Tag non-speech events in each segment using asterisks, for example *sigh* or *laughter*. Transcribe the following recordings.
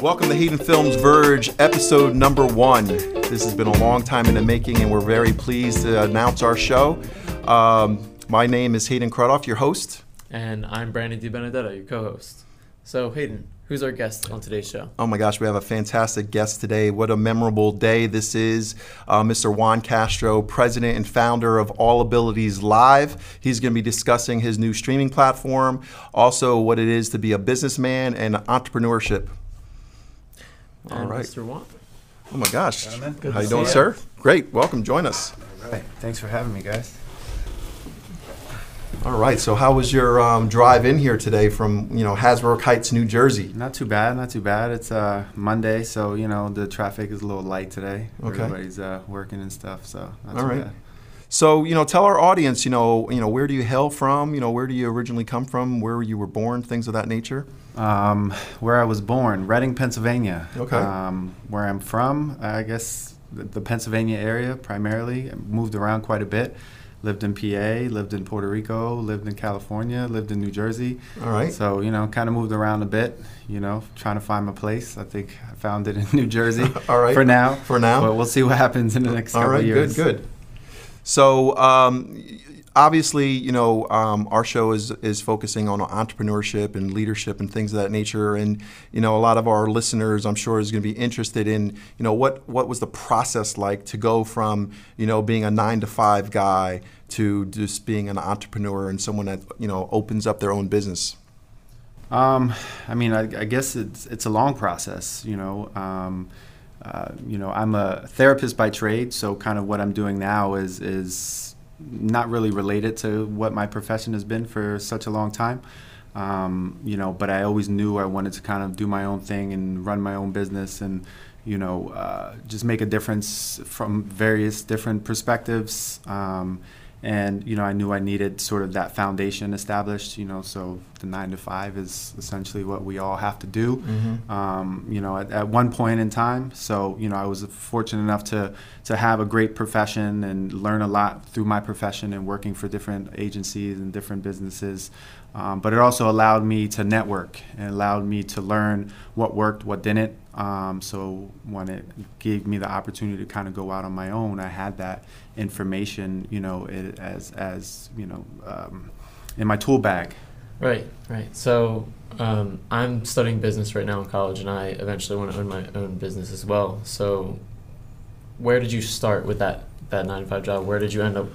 Welcome to Hayden Films Verge, episode number one. This has been a long time in the making, and we're very pleased to announce our show. Um, my name is Hayden Crudoff, your host. And I'm Brandon DiBenedetto, your co host. So, Hayden, who's our guest on today's show? Oh my gosh, we have a fantastic guest today. What a memorable day this is. Uh, Mr. Juan Castro, president and founder of All Abilities Live. He's going to be discussing his new streaming platform, also what it is to be a businessman and entrepreneurship. All and right. Mr. Juan. Oh my gosh. Gentlemen, Good How you doing, you. sir? Great. Welcome. Join us. All right. Thanks for having me, guys. All right. So, how was your um, drive in here today from you know Hasbrouck Heights, New Jersey? Not too bad. Not too bad. It's uh, Monday, so you know the traffic is a little light today. Okay. Everybody's uh, working and stuff, so not All too right. bad. So, you know, tell our audience, you know, you know, where do you hail from? You know, where do you originally come from? Where you were born? Things of that nature. Um, where I was born, Reading, Pennsylvania. Okay. Um, where I'm from, I guess the, the Pennsylvania area primarily. I moved around quite a bit. Lived in PA, lived in Puerto Rico, lived in California, lived in New Jersey. All right. So, you know, kind of moved around a bit, you know, trying to find my place. I think I found it in *laughs* New Jersey *laughs* All right. for now. For now. But we'll see what happens in the next All couple right. years. All right, good. Good. So, um, obviously, you know, um, our show is is focusing on entrepreneurship and leadership and things of that nature. And you know, a lot of our listeners, I'm sure, is going to be interested in, you know, what what was the process like to go from, you know, being a nine to five guy to just being an entrepreneur and someone that you know opens up their own business. Um, I mean, I, I guess it's it's a long process. You know, um, uh, you know, I'm a therapist by trade, so kind of what I'm doing now is is not really related to what my profession has been for such a long time. Um, you know, but I always knew I wanted to kind of do my own thing and run my own business and you know uh, just make a difference from various different perspectives. Um, and you know i knew i needed sort of that foundation established you know so the nine to five is essentially what we all have to do Mm-hmm. um, you know at, at one point in time so you know i was fortunate enough to to have a great profession and learn a lot through my profession and working for different agencies and different businesses um, but it also allowed me to network and allowed me to learn what worked what didn't um, so when it gave me the opportunity to kind of go out on my own i had that information you know it, as as you know um, in my tool bag Right, right. So, um, I'm studying business right now in college, and I eventually want to own my own business as well. So, where did you start with that, that nine to five job? Where did you end up,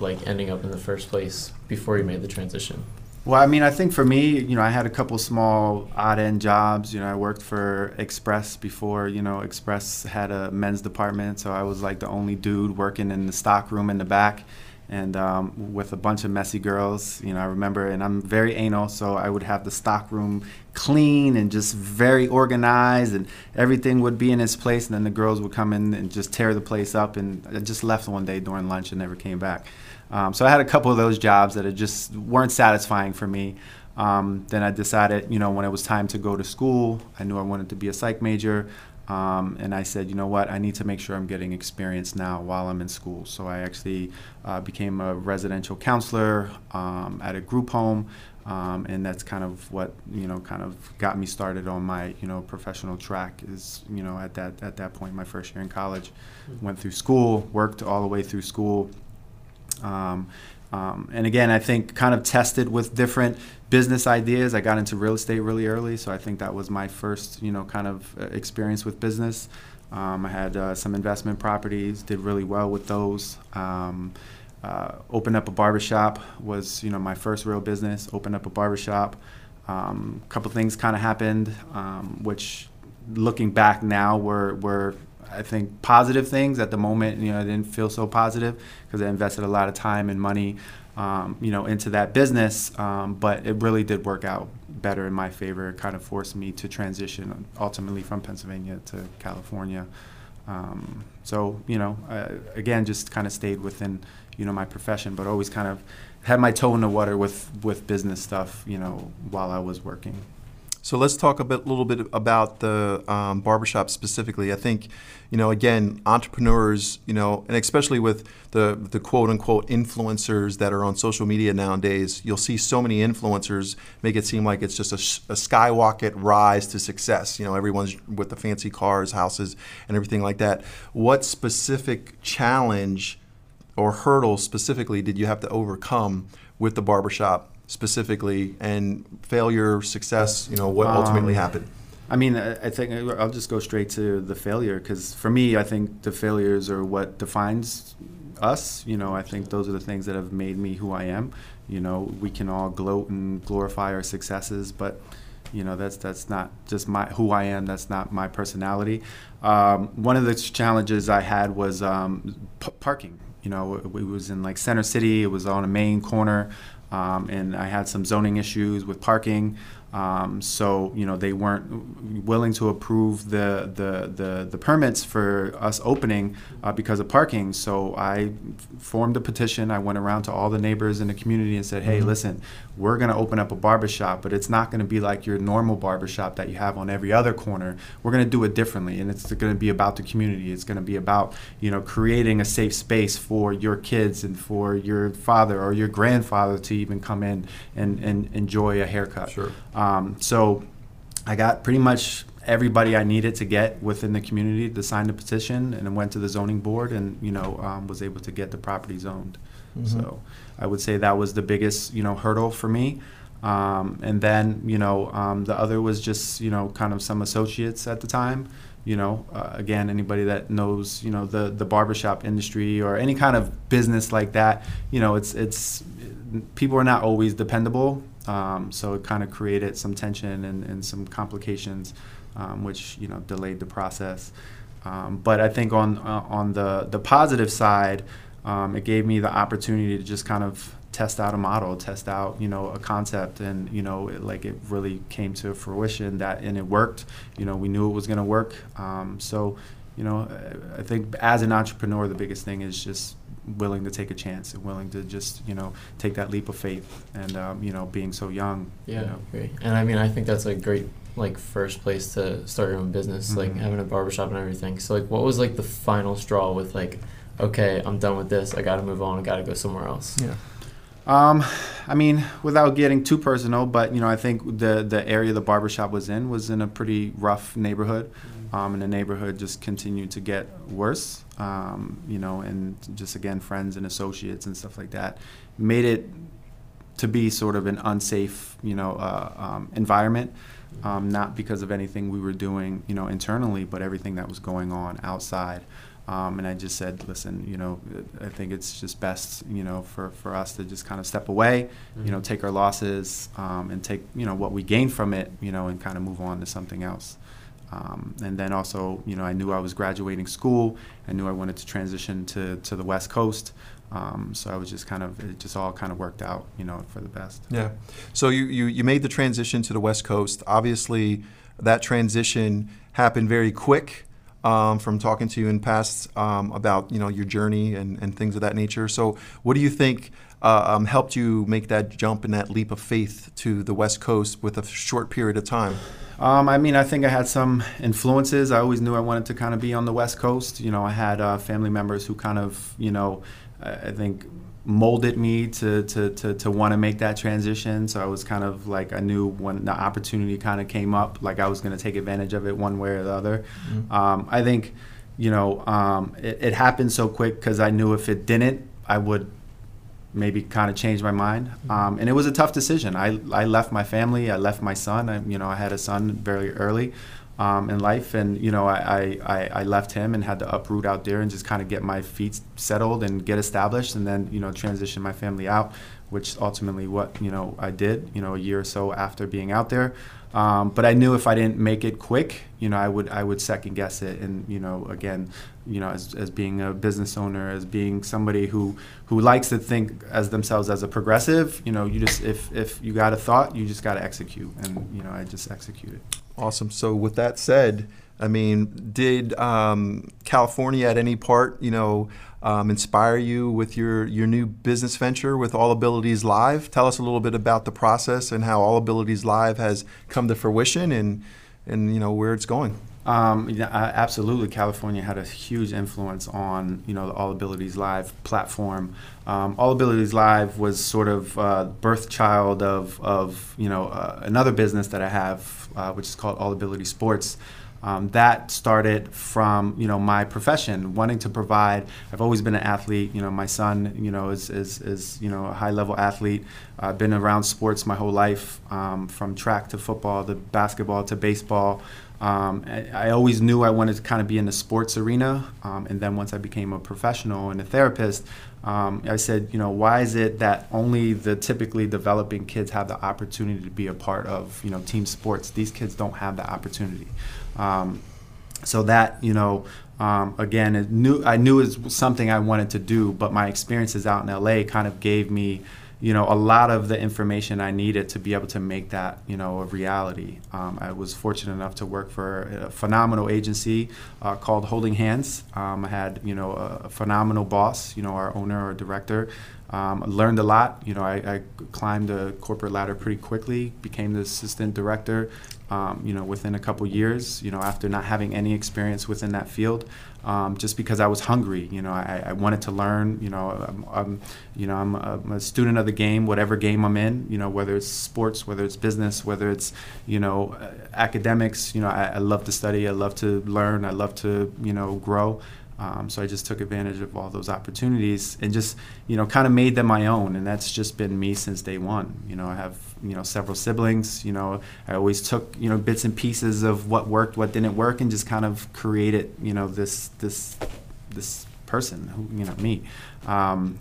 like, ending up in the first place before you made the transition? Well, I mean, I think for me, you know, I had a couple small odd end jobs. You know, I worked for Express before. You know, Express had a men's department, so I was like the only dude working in the stock room in the back, and um, with a bunch of messy girls. You know, I remember, and I'm very anal, so I would have the stock room clean and just very organized, and everything would be in its place. And then the girls would come in and just tear the place up. And I just left one day during lunch and never came back. Um, so I had a couple of those jobs that it just weren't satisfying for me. Um, then I decided, you know, when it was time to go to school, I knew I wanted to be a psych major. Um, and I said, you know what, I need to make sure I'm getting experience now while I'm in school. So I actually uh, became a residential counselor um, at a group home. Um, and that's kind of what you know kind of got me started on my you know professional track is you know at that at that point my first year in college went through school worked all the way through school um, um, and again, I think kind of tested with different business ideas. I got into real estate really early, so I think that was my first, you know, kind of uh, experience with business. Um, I had uh, some investment properties, did really well with those. Um, uh, opened up a barbershop was, you know, my first real business. Opened up a barbershop. Um, a couple things kind of happened, um, which, looking back now, were were I think positive things at the moment. You know, I didn't feel so positive because I invested a lot of time and money, um, you know, into that business. Um, but it really did work out better in my favor. It kind of forced me to transition ultimately from Pennsylvania to California. Um, so you know, uh, again, just kind of stayed within you know my profession, but always kind of had my toe in the water with with business stuff. You know, while I was working. So let's talk a bit, little bit about the um, barbershop specifically. I think, you know, again, entrepreneurs, you know, and especially with the the quote unquote influencers that are on social media nowadays, you'll see so many influencers make it seem like it's just a, a skyrocket rise to success. You know, everyone's with the fancy cars, houses, and everything like that. What specific challenge or hurdle specifically did you have to overcome with the barbershop specifically and failure, success, you know, what ultimately Um, happened? I mean, I think I'll just go straight to the failure because for me, I think the failures are what defines us. You know, I think those are the things that have made me who I am. You know, we can all gloat and glorify our successes, but you know that's that's not just my who I am. That's not my personality. Um, one of the challenges I had was um, p- parking. You know, it was in like Center City. It was on a main corner, um, and I had some zoning issues with parking. Um, so you know they weren't willing to approve the the the, the permits for us opening uh, because of parking. So I formed a petition. I went around to all the neighbors in the community and said, "Hey, Mhm. listen, we're going to open up a barbershop, but it's not going to be like your normal barbershop that you have on every other corner. We're going to do it differently, and it's going to be about the community. It's going to be about you know creating a safe space for your kids and for your father or your grandfather to even come in and, and enjoy a haircut. Sure. Um, so I got pretty much everybody I needed to get within the community to sign the petition, and went to the zoning board, and you know um, was able to get the property zoned. Mhm. So I would say that was the biggest you know hurdle for me. Um, and then you know um, the other was just you know kind of some associates at the time. You know, uh, again, anybody that knows you know the the barbershop industry or any kind of business like that, you know, it's it's people are not always dependable. Um, so it kind of created some tension and, and some complications, um, which you know delayed the process. Um, but I think on uh, on the the positive side, um, it gave me the opportunity to just kind of test out a model, test out you know a concept, and you know it, like it really came to fruition that and it worked. You know we knew it was going to work. Um, so you know I- I think as an entrepreneur, the biggest thing is just willing to take a chance and willing to just you know take that leap of faith and um, you know being so young. Yeah, You know. great. And I mean, I think that's a great like first place to start your own business, like Mhm. having a barbershop and everything. So like, what was like the final straw with like, okay, I'm done with this. I got to move on. I got to go somewhere else. Yeah. Um, I mean, without getting too personal, but you know, I think the the area the barbershop was in was in a pretty rough neighborhood, um, and the neighborhood just continued to get worse. Um, you know, and just again, friends and associates and stuff like that made it to be sort of an unsafe, you know, uh, um, environment. Um, not because of anything we were doing, you know, internally, but everything that was going on outside. Um, and I just said, listen, you know, I think it's just best, you know, for, for us to just kind of step away, you know, take our losses um, and take, you know, what we gain from it, you know, and kind of move on to something else. Um, and then also, you know, I knew I was graduating school. I knew I wanted to transition to, to the West Coast. Um, so I was just kind of, it just all kind of worked out, you know, for the best. Yeah. So you, you, you made the transition to the West Coast. Obviously, that transition happened very quick. Um, from talking to you in past um, about you know your journey and, and things of that nature. So, what do you think uh, um, helped you make that jump and that leap of faith to the West Coast with a short period of time? Um, I mean, I think I had some influences. I always knew I wanted to kind of be on the West Coast. You know, I had uh, family members who kind of, you know, I think molded me to to to, to want to make that transition. So I was kind of like I knew when the opportunity kind of came up, like I was going to take advantage of it one way or the other. Um, I think, you know, um, it, it happened so quick because I knew if it didn't, I would maybe kind of change my mind. Um, and it was a tough decision. I, I left my family. I left my son. I, you know, I had a son very early um, in life, and you know, I, I, I left him and had to uproot out there and just kind of get my feet settled and get established, and then you know, transition my family out, which ultimately what you know I did. You know, a year or so after being out there. Um, but I knew if I didn't make it quick, you know, I would I would second guess it, and you know, again, you know, as, as being a business owner, as being somebody who who likes to think as themselves as a progressive, you know, you just if if you got a thought, you just got to execute, and you know, I just executed. Awesome. So with that said, I mean, did um, California at any part, you know, um, inspire you with your, your new business venture with All Abilities Live? Tell us a little bit about the process and how All Abilities Live has come to fruition and, and you know, where it's going. Um, yeah, absolutely. California had a huge influence on you know the All Abilities Live platform. Um, All Abilities Live was sort of uh, birth child of of you know uh, another business that I have, uh, which is called All Ability Sports. Um, that started from you know my profession, wanting to provide. I've always been an athlete. You know, my son, you know, is is, is you know a high level athlete. I've been around sports my whole life, um, from track to football to basketball to baseball. Um, I, always knew I wanted to kind of be in the sports arena, um, and then once I became a professional and a therapist, um, I said, you know, why is it that only the typically developing kids have the opportunity to be a part of, you know, team sports? These kids don't have that opportunity. Um, so that, you know, um, again, knew, I knew it was something I wanted to do, but my experiences out in LA kind of gave me you know, a lot of the information I needed to be able to make that, you know, a reality. Um, I was fortunate enough to work for a phenomenal agency uh, called Holding Hands. Um, I had, you know, a phenomenal boss, you know, our owner or director. Um, learned a lot. You know, I, I, climbed the corporate ladder pretty quickly. Became the assistant director. Um, you know, within a couple years. You know, after not having any experience within that field, um, just because I was hungry. You know, I, I wanted to learn. You know, I'm, I'm you know, I'm a, I'm a, student of the game, whatever game I'm in. You know, whether it's sports, whether it's business, whether it's you know uh, academics. You know, I, I love to study. I love to learn. I love to you know grow. Um, so I just took advantage of all those opportunities and just, you know, kind of made them my own. And that's just been me since day one. You know, I have, you know, several siblings. You know, I always took, you know, bits and pieces of what worked, what didn't work, and just kind of created, you know, this this this person, who, you know, me. Um,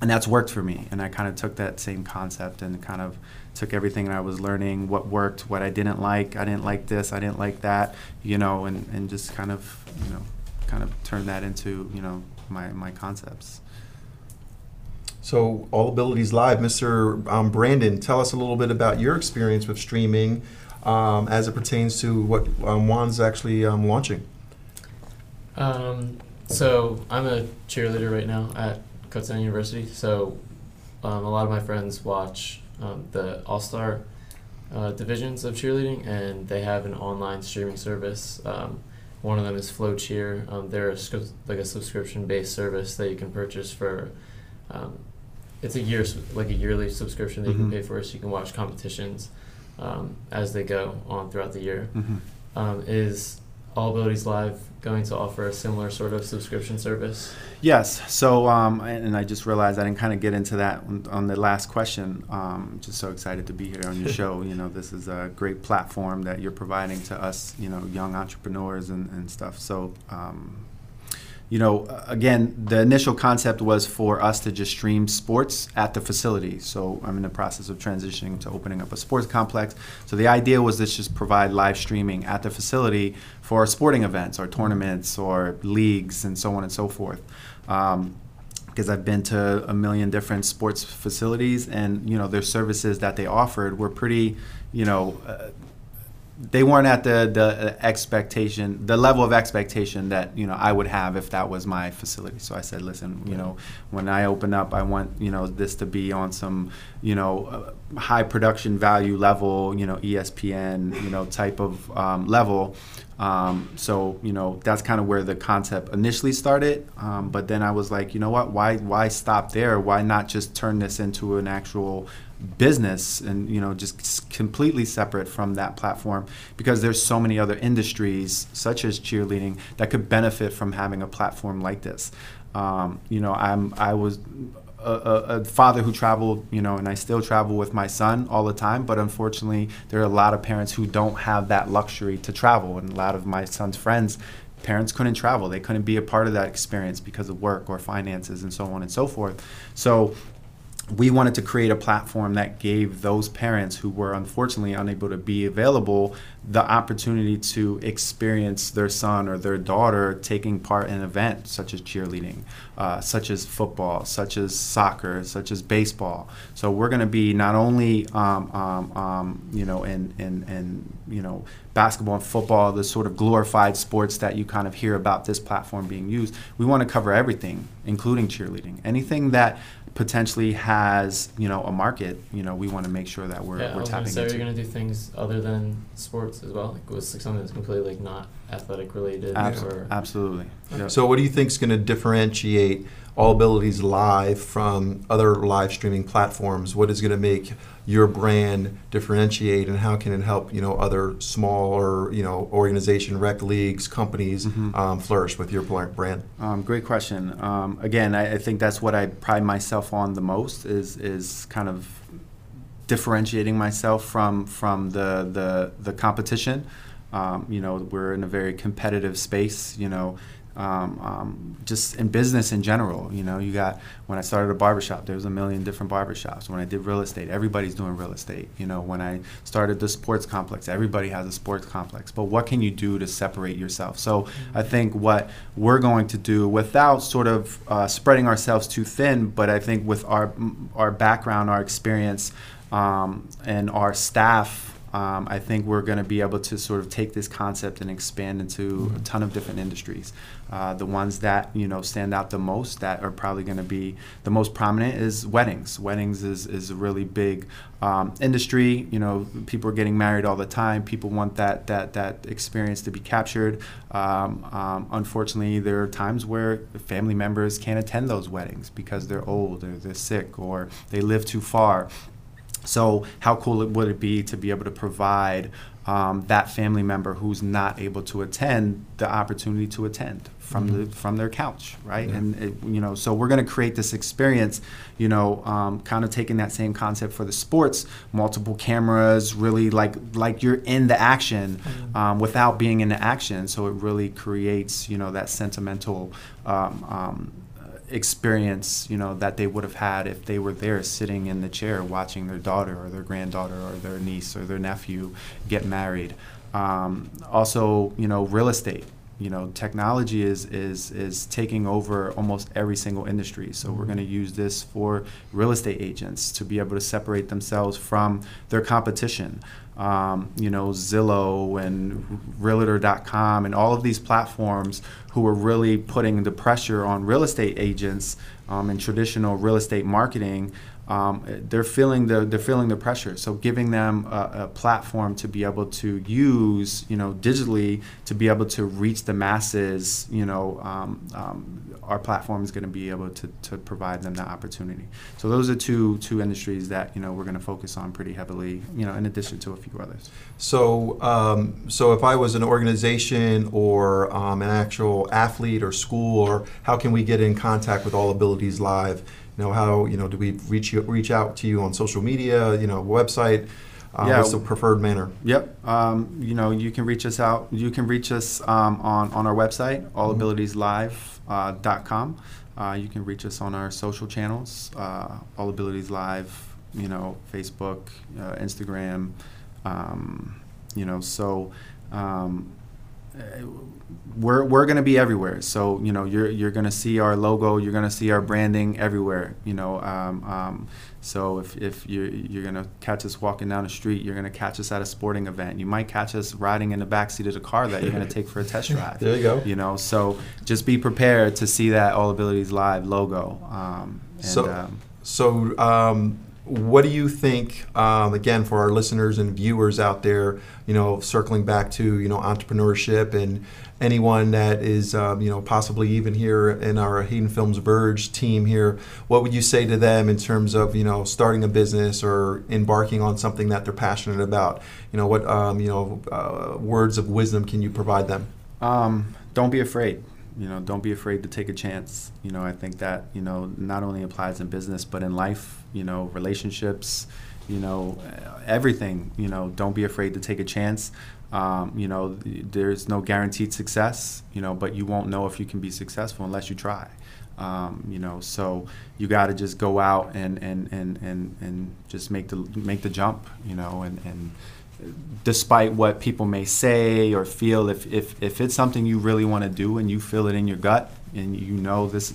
and that's worked for me. And I kind of took that same concept and kind of took everything I was learning, what worked, what I didn't like. I didn't like this, I didn't like that, you know, and, and just kind of, you know, kind of turn that into you know my my concepts. So All Abilities Live, Mr. Um, Brandon, tell us a little bit about your experience with streaming um, as it pertains to what um, Juan's actually um, launching. Um, so I'm a cheerleader right now at Kutztown University. So um, a lot of my friends watch the All Star uh, divisions of cheerleading, and they have an online streaming service. Um, one of them is FloCheer. Um, they're a, like a subscription-based service that you can purchase for. Um, it's a year like a yearly subscription that you mm-hmm. can pay for, so you can watch competitions um, as they go on throughout the year. Mm-hmm. Um, is All Abilities Live going to offer a similar sort of subscription service? Yes. So, um, and I just realized I didn't kind of get into that on the last question. Um, just so excited to be here on your *laughs* show. You know, this is a great platform that you're providing to us, you know, young entrepreneurs and, and stuff. So, um, you know, again, the initial concept was for us to just stream sports at the facility. So I'm in the process of transitioning to opening up a sports complex. So the idea was to just provide live streaming at the facility for sporting events or tournaments or leagues and so on and so forth. Um, because I've been to a million different sports facilities, and you know their services that they offered were pretty, you know, uh, they weren't at the the expectation, the level of expectation that you know I would have if that was my facility. So I said, listen, you know, when I open up, I want you know this to be on some you know uh, high production value level, you know ESPN, you know type of um, level. Um, so you know that's kind of where the concept initially started. Um, but then I was like, you know what? Why why stop there? Why not just turn this into an actual business and you know just completely separate from that platform because there's so many other industries such as cheerleading that could benefit from having a platform like this um, you know i'm i was a, a, father who traveled, you know, and I still travel with my son all the time. But unfortunately, there are a lot of parents who don't have that luxury to travel, and a lot of my son's friends, parents couldn't travel. They couldn't be a part of that experience because of work or finances and so on and so forth. So we wanted to create a platform that gave those parents who were unfortunately unable to be available the opportunity to experience their son or their daughter taking part in events such as cheerleading, uh, such as football, such as soccer, such as baseball. So we're going to be not only, um, um, um, you know, in, in, in, you know, basketball and football, the sort of glorified sports that you kind of hear about this platform being used. We want to cover everything, including cheerleading. Anything that potentially has you know a market you know we want to make sure that we're, yeah, we're I was tapping gonna say, into Are you gonna do things other than sports as well? Like was like something that's completely like not athletic related Abs- or absolutely Yep. So, what do you think is going to differentiate All Abilities Live from other live streaming platforms? What is going to make your brand differentiate, and how can it help you know other smaller you know organization, rec leagues, companies Mhm. um, flourish with your brand? Um, great question. Um, again, I, I think that's what I pride myself on the most is is kind of differentiating myself from from the the, the competition. Um, you know, we're in a very competitive space. You know. Um, um, just in business in general, you know, you got when I started a barbershop, there was a million different barbershops. When I did real estate, everybody's doing real estate. You know, when I started the sports complex, everybody has a sports complex. But what can you do to separate yourself? So I think what we're going to do without sort of uh, spreading ourselves too thin, but I think with our our background, our experience, um, and our staff. Um, I think we're going to be able to sort of take this concept and expand into a ton of different industries. Uh, the ones that you know stand out the most, that are probably going to be the most prominent, is weddings. Weddings is, is a really big um, industry. You know, people are getting married all the time. People want that that that experience to be captured. Um, um, unfortunately, there are times where family members can't attend those weddings because they're old or they're sick or they live too far. So, how cool would it be to be able to provide um, that family member who's not able to attend the opportunity to attend from Mhm. the from their couch, right? Yeah. And it, you know, so we're going to create this experience, you know, um, kind of taking that same concept for the sports, multiple cameras, really like like you're in the action um, without being in the action. So it really creates, you know, that sentimental. Um, um, experience you know that they would have had if they were there sitting in the chair watching their daughter or their granddaughter or their niece or their nephew get married. Um, also you know real estate. You know technology is is is taking over almost every single industry. So we're going to use this for real estate agents to be able to separate themselves from their competition um, you know zillow and realtor.com and all of these platforms who are really putting the pressure on real estate agents um, and traditional real estate marketing um, they're feeling the they're feeling the pressure. So giving them a, a, platform to be able to use, you know, digitally to be able to reach the masses, you know, um, um, our platform is going to be able to, to provide them that opportunity. So those are two two industries that you know we're going to focus on pretty heavily, you know, in addition to a few others. So, um, so if I was an organization or um, an actual athlete or school, or how can we get in contact with All Abilities Live? You know, how you know do we reach you, reach out to you on social media? You know, website. Uh, Yeah. What's the preferred manner? Yep. Um, you know, you can reach us out. You can reach us um, on, on our website, allabilitieslive.com. Uh, you can reach us on our social channels, uh, All Abilities Live, you know, Facebook, uh, Instagram. Um, you know, so um, uh, we're, we're going to be everywhere. So, you know, you're, you're going to see our logo, you're going to see our branding everywhere, you know. Um, um, so if, if you're, you're going to catch us walking down the street, you're going to catch us at a sporting event. You might catch us riding in the backseat of the car that you're going to take for a test *laughs* drive. There you go. You know, so just be prepared to see that All Abilities Live logo. Um, and, So- um, So, um, what do you think? Um, again, for our listeners and viewers out there, you know, circling back to you know entrepreneurship and anyone that is um, you know possibly even here in our Hayden Films Verge team here, what would you say to them in terms of you know starting a business or embarking on something that they're passionate about? You know, what um, you know uh, words of wisdom can you provide them? Um, don't be afraid. You know, don't be afraid to take a chance. You know, I think that you know not only applies in business but in life. You know, relationships. You know, everything. You know, don't be afraid to take a chance. Um, you know, there's no guaranteed success. You know, but you won't know if you can be successful unless you try. Um, you know, so you got to just go out and, and, and, and, and just make the make the jump. You know, and, and despite what people may say or feel, if, if, if it's something you really want to do and you feel it in your gut and you know this,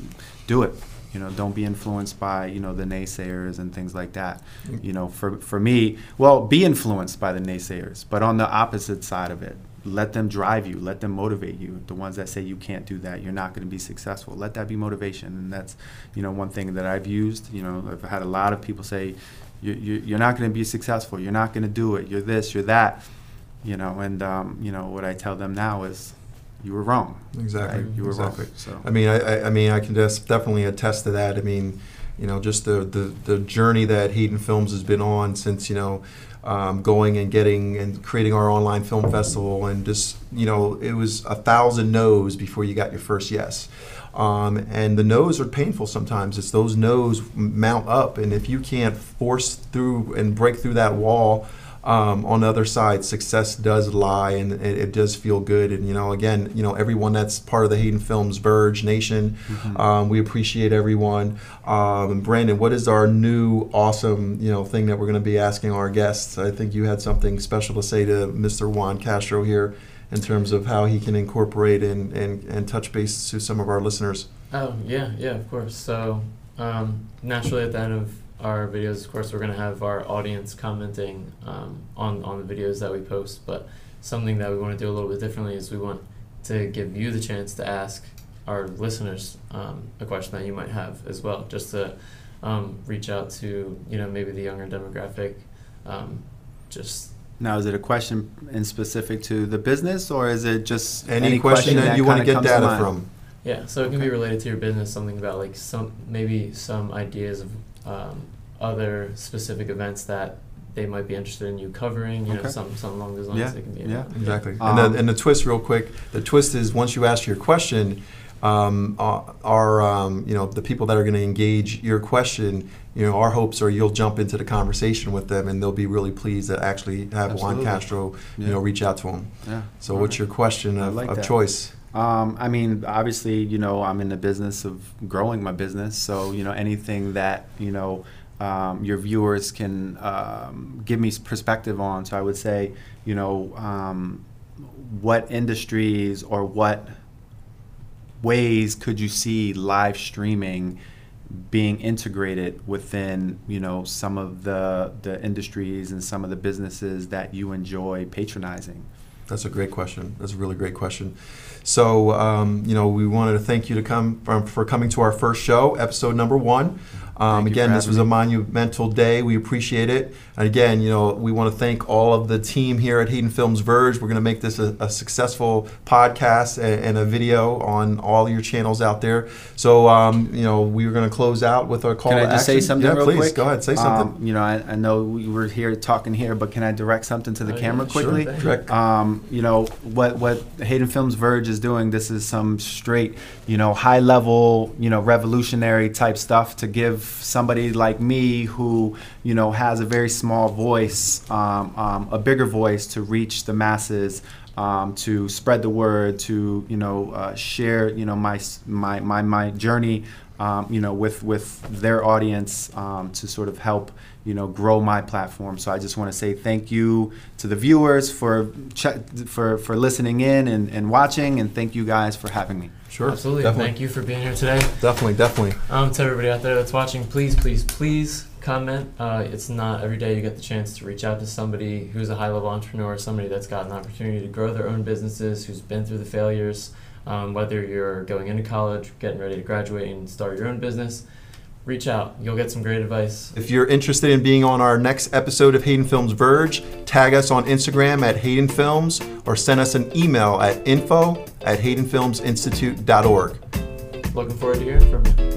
do it. You know, don't be influenced by you know the naysayers and things like that. You know, for for me, well, be influenced by the naysayers, but on the opposite side of it, let them drive you, let them motivate you. The ones that say you can't do that, you're not going to be successful. Let that be motivation, and that's you know one thing that I've used. You know, I've had a lot of people say, you, you, you're not going to be successful. You're not going to do it. You're this. You're that. You know, and um, you know what I tell them now is, you were wrong. Exactly. Right? You were exactly. wrong. So. I mean, I, I, I mean, I can just definitely attest to that. I mean, you know, just the, the, the journey that Hayden Films has been on since, you know, um, going and getting and creating our online film festival and just, you know, it was a thousand no's before you got your first yes. Um, and the no's are painful sometimes. It's those no's mount up, and if you can't force through and break through that wall, um, on the other side, success does lie, and it, it, does feel good. And you know, again, you know, everyone that's part of the Hayden Films Verge Nation, mm-hmm. um, we appreciate everyone. Um, and Brandon, what is our new awesome, you know, thing that we're going to be asking our guests? I think you had something special to say to Mr. Juan Castro here in terms of how he can incorporate and, and, and touch base to some of our listeners. Oh yeah, yeah, of course. So um, naturally, at the end of our videos, of course, we're going to have our audience commenting um, on, on the videos that we post. But something that we want to do a little bit differently is we want to give you the chance to ask our listeners um, a question that you might have as well, just to um, reach out to, you know, maybe the younger demographic. Um, just now, is it a question in specific to the business, or is it just any, any question, question, that, that you want to get data from? Yeah, so it can okay. be related to your business, something about like some maybe some ideas of um, other specific events that they might be interested in you covering, you okay. know, some, some along those lines. Yeah, can be yeah, exactly. Um, and, the, and the twist, real quick, the twist is once you ask your question, um, our, um, you know, the people that are going to engage your question, you know, our hopes are you'll jump into the conversation with them and they'll be really pleased to actually have Absolutely. Juan Castro, yeah. you know, reach out to them. Yeah. So All what's right. your question of, like of choice? Um, I mean, obviously, you know, I'm in the business of growing my business. So, you know, anything that, you know, um, your viewers can um, give me perspective on. So I would say, you know, um, what industries or what ways could you see live streaming being integrated within, you know, some of the the industries and some of the businesses that you enjoy patronizing? That's a great question. That's a really great question. So, um, you know, we wanted to thank you to come for coming to our first show, episode number one. Um, again, this was me. a monumental day. We appreciate it. And again, you know, we want to thank all of the team here at Hayden Films Verge. We're going to make this a, a successful podcast and, and, a video on all your channels out there. So, um, you know, we are going to close out with our call can to I just action. say something yeah, real please, quick? go ahead. Say something. Um, you know, I, I, know we were here talking here, but can I direct something to the oh, camera yeah, quickly? Sure, um, you know, what, what Hayden Films Verge is doing, this is some straight, you know, high level, you know, revolutionary type stuff to give somebody like me who you know has a very small voice, um, um, a bigger voice to reach the masses, um, to spread the word, to you know uh, share you know my my my, my journey um, you know with with their audience um, to sort of help you know grow my platform. So I just want to say thank you to the viewers for ch- for for listening in and, and watching, and thank you guys for having me. Sure. Absolutely. Definitely. Thank you for being here today. Definitely, definitely. Um, to everybody out there that's watching, please, please, please comment. Uh, it's not every day you get the chance to reach out to somebody who's a high level entrepreneur, somebody that's got an opportunity to grow their own businesses, who's been through the failures. Um, whether you're going into college, getting ready to graduate and start your own business, reach out. You'll get some great advice. If you're interested in being on our next episode of Hayden Films Verge, tag us on Instagram at Hayden Films or send us an email at info at haydenfilmsinstitute.org. Looking forward to hearing from you.